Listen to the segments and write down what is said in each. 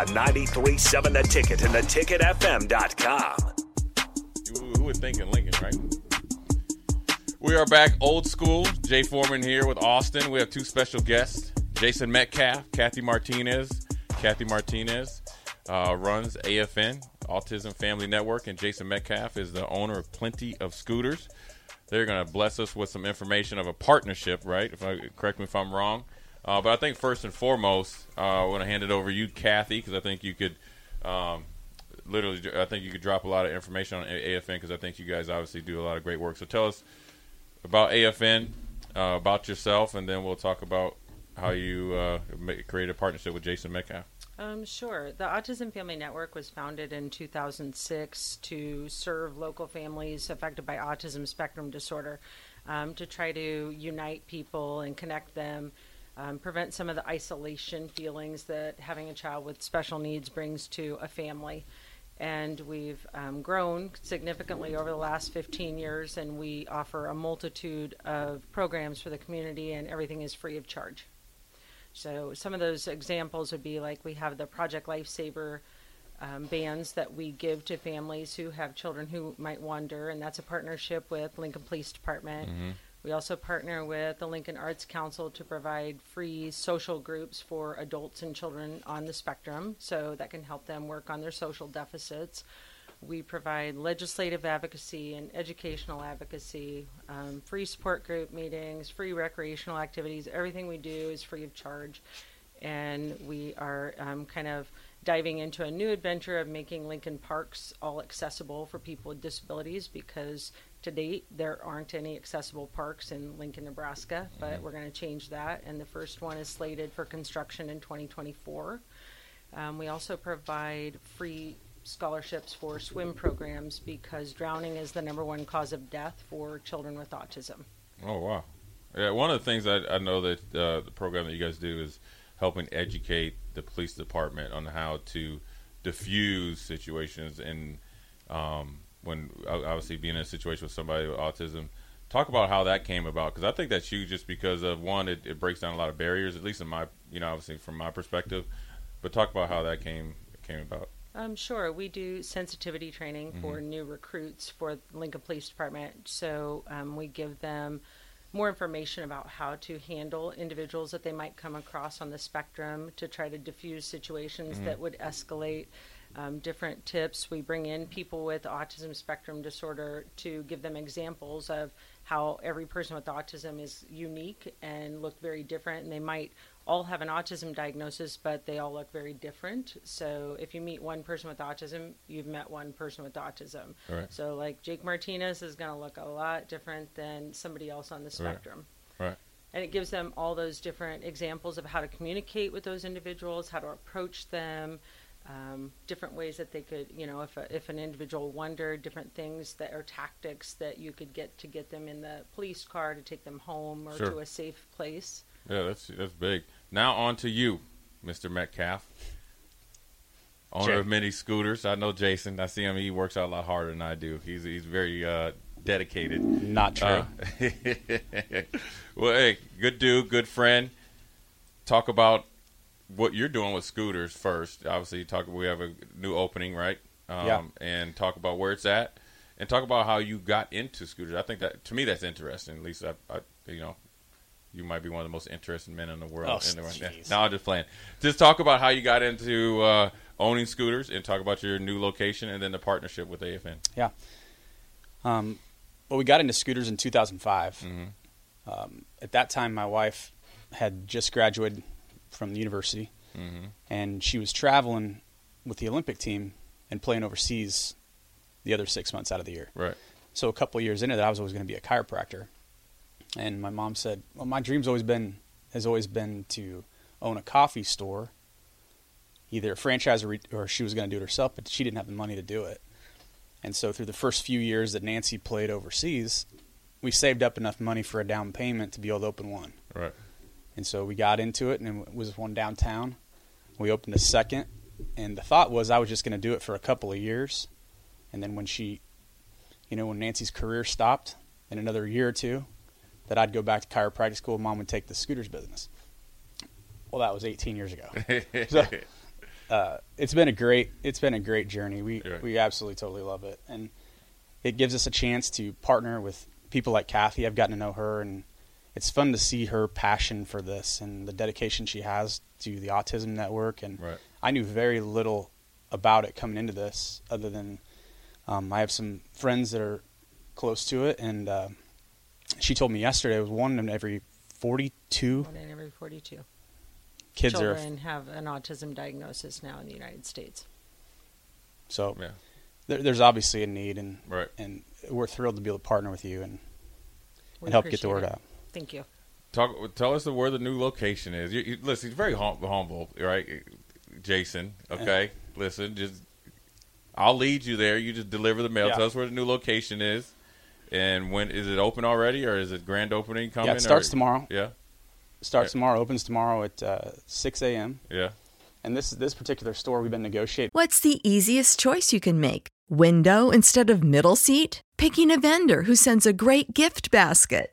On 93.7 The Ticket and theticketfm.com. Who would think in Lincoln, right? We are back old school. Jay Foreman here with Austin. We have two special guests Jason Metcalf, Kathy Martinez. Kathy Martinez uh, runs AFN, Autism Family Network, and Jason Metcalf is the owner of Plenty of Scooters. They're going to bless us with some information of a partnership, right? If I correct me if I'm wrong. Uh, but I think first and foremost, uh, I want to hand it over to you, Kathy, because I think you could um, literally, I think you could drop a lot of information on AFN because I think you guys obviously do a lot of great work. So tell us about AFN, uh, about yourself, and then we'll talk about how you uh, create a partnership with Jason Metcalf. Um, sure. The Autism Family Network was founded in 2006 to serve local families affected by autism spectrum disorder, um, to try to unite people and connect them, um, prevent some of the isolation feelings that having a child with special needs brings to a family. And we've um, grown significantly over the last 15 years, and we offer a multitude of programs for the community, and everything is free of charge. So some of those examples would be like we have the Project Lifesaver um, bands that we give to families who have children who might wander, and that's a partnership with Lincoln Police Department. Mm-hmm. We also partner with the Lincoln Arts Council to provide free social groups for adults and children on the spectrum, so that can help them work on their social deficits. We provide legislative advocacy and educational advocacy, um, free support group meetings, free recreational activities. Everything we do is free of charge. And we are um, kind of diving into a new adventure of making Lincoln Parks all accessible for people with disabilities because to date there aren't any accessible parks in Lincoln, Nebraska, but Mm-hmm. we're going to change that. And the first one is slated for construction in 2024. Um, we also provide free scholarships for swim programs because drowning is the number one cause of death for children with autism. Oh wow! Yeah, one of the things I, I know that uh, the program that you guys do is helping educate the police department on how to diffuse situations and um, when obviously being in a situation with somebody with autism. Talk about how that came about because I think that's huge. Just because of one, it, it breaks down a lot of barriers, at least in my you know obviously from my perspective. But talk about how that came came about. Um, sure, we do sensitivity training for new recruits for Lincoln Police Department. So um, we give them more information about how to handle individuals that they might come across on the spectrum to try to diffuse situations that would escalate. Um, different tips. We bring in people with autism spectrum disorder to give them examples of how every person with autism is unique and look very different, and they might all have an autism diagnosis, but they all look very different. So if you meet one person with autism, you've met one person with autism. Right. So like Jake Martinez is going to look a lot different than somebody else on the spectrum. Right. And it gives them all those different examples of how to communicate with those individuals, how to approach them, um, different ways that they could, you know, if, a, if an individual wondered, different things that are tactics that you could get to get them in the police car to take them home or Sure. to a safe place. Yeah, that's that's big. Now on to you, Mr. Metcalf, owner Jay. of many scooters. I know Jason. I see him. He works out a lot harder than I do. He's he's very uh, dedicated. Not true. Uh, well, hey, good dude, good friend. Talk about what you're doing with scooters first. Obviously, you talk. We have a new opening, right? Um, Yeah. And talk about where it's at, and talk about how you got into scooters. I think that to me that's interesting. At least I, I you know, you might be one of the most interesting men in the world. Oh, in the right now. No, I'm just playing. Just talk about how you got into uh, owning scooters, and talk about your new location, and then the partnership with AFN. Yeah. Um, well, we got into scooters in 2005. Mhm. Um, at that time, my wife had just graduated from the university, Mm-hmm. and she was traveling with the Olympic team and playing overseas the other six months out of the year. Right. So a couple of years into that, I was always going to be a chiropractor, and my mom said, "Well, my dream's always been has always been to own a coffee store either a franchise or, re- or she was going to do it herself, but she didn't have the money to do it. And so through the first few years that Nancy played overseas, we saved up enough money for a down payment to be able to open one. Right. And so we got into it, and it was one downtown. We opened a second, and the thought was I was just going to do it for a couple of years, and then when she, you know, when Nancy's career stopped in another year or two, that I'd go back to chiropractic school. Mom would take the scooters business. Well, that was 18 years ago. so, uh, it's been a great it's been a great journey. We Right. we absolutely totally love it, and it gives us a chance to partner with people like Kathy. I've gotten to know her, and it's fun to see her passion for this and the dedication she has to the Autism Network. And Right. I knew very little about it coming into this, other than um, I have some friends that are close to it, and uh, she told me yesterday it was one in every 42 One in every 42 kids are have an autism diagnosis now in the United States. so Yeah. there, there's obviously a need, and Right. and we're thrilled to be able to partner with you and, We and help get the word it. out. Thank you. Talk. Tell us where the new location is. You, you, listen, he's very hum- humble, right, Jason? Okay, listen, just I'll lead you there. You just deliver the mail. Yeah. Tell us where the new location is, and when is it open already, or is it grand opening coming? Yeah, it starts or- tomorrow. Yeah, Starts Yeah. tomorrow, opens tomorrow at uh, 6 a.m. yeah. And this this particular store we've been negotiating. What's the easiest choice you can make? Window instead of middle seat? Picking a vendor who sends a great gift basket?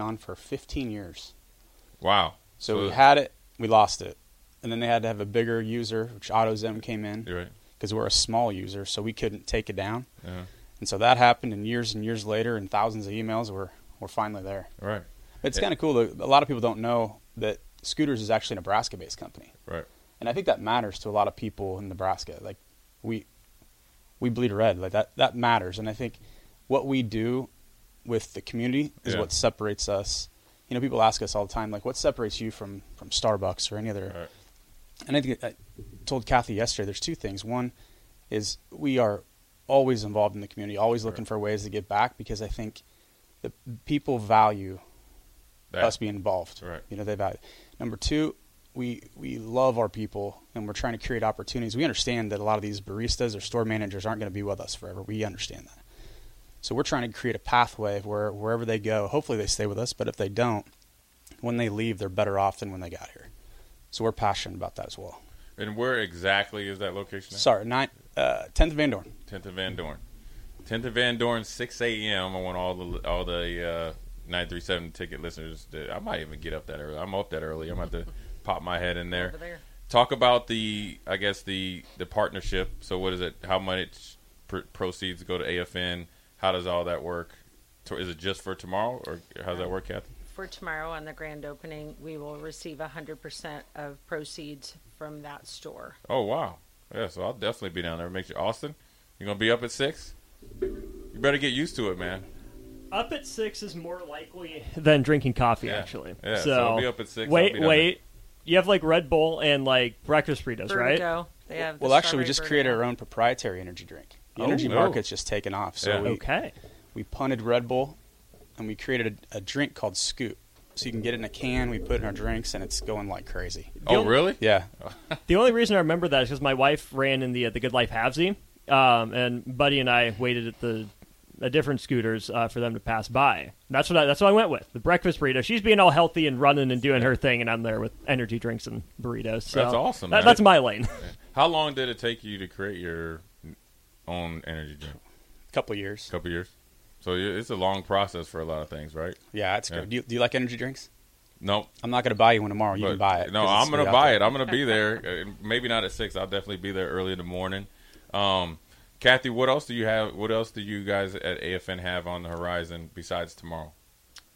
On for 15 years. Wow. So we had it, we lost it. And then they had to have a bigger user, which AutoZone came in You're right. because we're a small user, so we couldn't take it down. Yeah. And so that happened, and years and years later, and thousands of emails, we're, we're finally there. Right. It's Yeah. kind of cool. that A lot of people don't know that Scooters is actually a Nebraska-based company, Right. and I think that matters to a lot of people in Nebraska. Like we we bleed red, like that that matters, and I think what we do with the community is Yeah. what separates us. You know, people ask us all the time, like, what separates you from from Starbucks or any other Right. and I think I told Kathy yesterday. There's two things. One is we are always involved in the community, always looking for ways to give back because I think the people value That. us being involved. Right. You know, they value. Number two, we we love our people and we're trying to create opportunities. We understand that a lot of these baristas or store managers aren't going to be with us forever. We understand that. So we're trying to create a pathway where wherever they go, hopefully they stay with us. But if they don't, when they leave, they're better off than when they got here. So we're passionate about that as well. And where exactly is that location? at? Sorry, nine, uh, 10th of Van Dorn. 10th of Van Dorn. 10th of Van Dorn, 6 a.m. I want all the all the uh, 937 ticket listeners. To, I might even get up that early. I'm up that early. I'm going to have to pop my head in there. Over there. Talk about the, I guess the the partnership. So what is it? How much pr- proceeds go to AFN? How does all that work? Is it just for tomorrow, or how does that um, work, Kathy? For tomorrow on the grand opening, we will receive 100% of proceeds from that store. Oh wow, yeah. So I'll definitely be down there. Make sure Austin, you're gonna be up at six? You better get used to it, man. Up at six is more likely than drinking coffee, Yeah. actually. Yeah, So, so I'll be up at six, I'll Wait, be down wait. You have like Red Bull and like breakfast burritos, right? They have Well, actually, we strawberry just created our own proprietary energy drink. The energy Oh. market's just taken off. So Yeah. we, Okay. we punted Red Bull, and we created a, a drink called Scoop. So you can get it in a can. We put in our drinks, and it's going like crazy. Oh really? Yeah, The only reason I remember that is because my wife ran in the uh, the Good Life Halfsy, um, and Buddy and I waited at the uh, different scooters uh, for them to pass by. And that's what I, that's what I went with. The breakfast burrito. She's being all healthy and running and doing her thing, and I'm there with energy drinks and burritos. So That's awesome, that- man. that's my lane. How long did it take you to create your own energy drink? a couple years. A couple years. So it's a long process for a lot of things, right? Yeah, it's Yeah. Do you, do you like energy drinks? Nope. I'm not going to buy you one tomorrow. You But- can buy it. No, I'm gonna buy there. it. I'm gonna be there. Uh, Maybe not at six. I'll definitely be there early in the morning. Um, Kathy, what else do you have? What else do you guys at AFN have on the horizon besides tomorrow?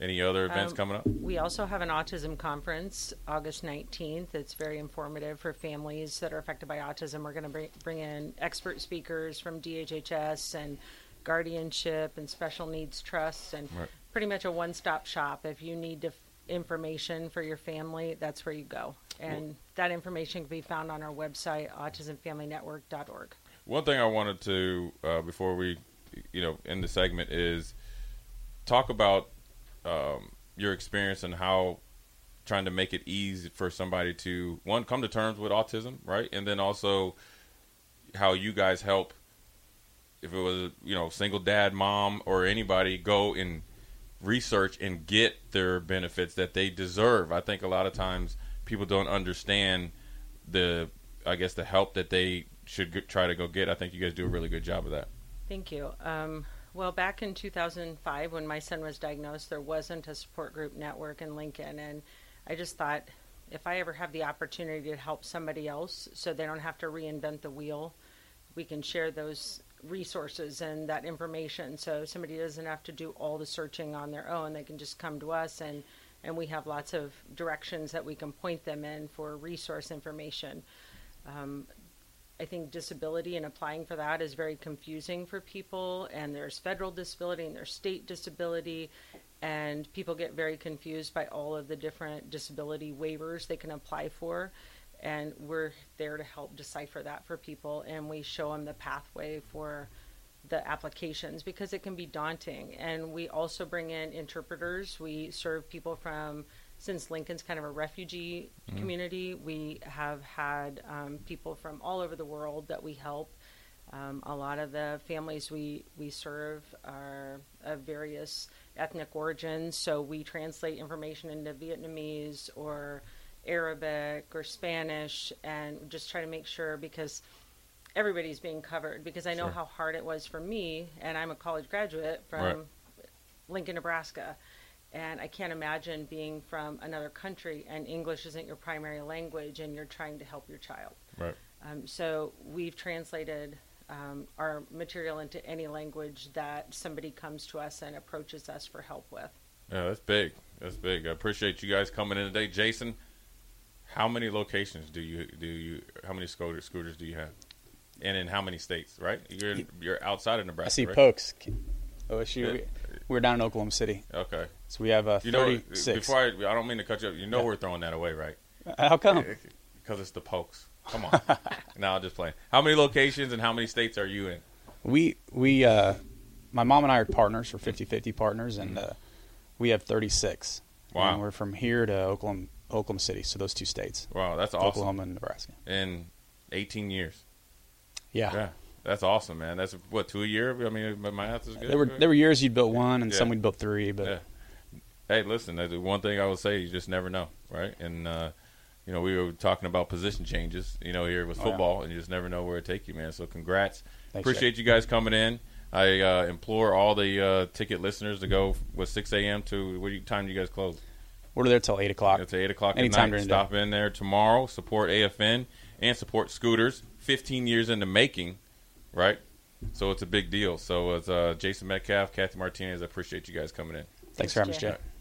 Any other events Um, coming up? We also have an autism conference August 19th. It's very informative for families that are affected by autism. We're going to bring, bring in expert speakers from DHHS and guardianship and special needs trusts and Right. pretty much a one-stop shop. If you need information for your family, that's where you go. And that information can be found on our website, autismfamilynetwork.org. One thing I wanted to uh, before we, you know, end the segment is talk about um, your experience and how trying to make it easy for somebody to one come to terms with autism, right, and then also how you guys help if it was you know single dad, mom, or anybody go and research and get their benefits that they deserve. I think a lot of times people don't understand the I guess the help that they should try to go get. I think you guys do a really good job of that. Thank you. Um, well, back in 2005, when my son was diagnosed, there wasn't a support group network in Lincoln, and I just thought if I ever have the opportunity to help somebody else so they don't have to reinvent the wheel, we can share those resources and that information so somebody doesn't have to do all the searching on their own. They can just come to us and and we have lots of directions that we can point them in for resource information. Um, I think disability and applying for that is very confusing for people, and there's federal disability and there's state disability, and people get very confused by all of the different disability waivers they can apply for. And we're there to help decipher that for people, and we show them the pathway for the applications because it can be daunting. And we also bring in interpreters. We serve people from, since Lincoln's kind of a refugee community, we have had um, people from all over the world that we help. Um, a lot of the families we, we serve are of various ethnic origins, so we translate information into Vietnamese or Arabic or Spanish and just try to make sure because everybody's being covered because I know Sure. how hard it was for me, and I'm a college graduate from Right. Lincoln, Nebraska, and I can't imagine being from another country and English isn't your primary language and you're trying to help your child. Right. Um, so we've translated um, our material into any language that somebody comes to us and approaches us for help with. Yeah, that's big. That's big. I appreciate you guys coming in today, Jason. How many locations do you do you? How many scooter, scooters do you have? And in how many states? Right, you're you're outside of Nebraska. I see right? Pokes. OSU. Yeah. We- We're down in Oklahoma City, Okay. so we have uh, You know, 36. before I, I don't mean to cut you up. You know, Yeah. we're throwing that away, right? How come? Because it's the Pokes. Come on. no, I'm just playing. How many locations and how many states are you in? We we uh, my mom and I are partners. We're 50-50 partners, and uh, we have 36. Wow. And we're from here to Oklahoma, Oklahoma City, so those two states, Wow, that's awesome. Oklahoma and Nebraska. In 18 years. Yeah. Yeah, that's awesome, man. That's what two a year. I mean, my math is good. There were there were years you'd built one, and Yeah. some we'd built three, but Yeah. Hey, listen. that's the One thing I would say, you just never know, right? And uh, you know, we were talking about position changes. You know, here with Oh, yeah. football, and you just never know where it take you, man. So, congrats. Thanks, Appreciate you guys coming in. I uh, implore all the uh, ticket listeners to go with 6 a.m. to what time do you guys close? we're there till eight o'clock. It's eight o'clock at Anytime night. during the Stop in there tomorrow. Support AFN and support Scooters. Fifteen years in the making, right? So it's a big deal. So as uh, Jason Metcalf, Kathy Martinez. I appreciate you guys coming in. Thanks for having us, Jay. Jay.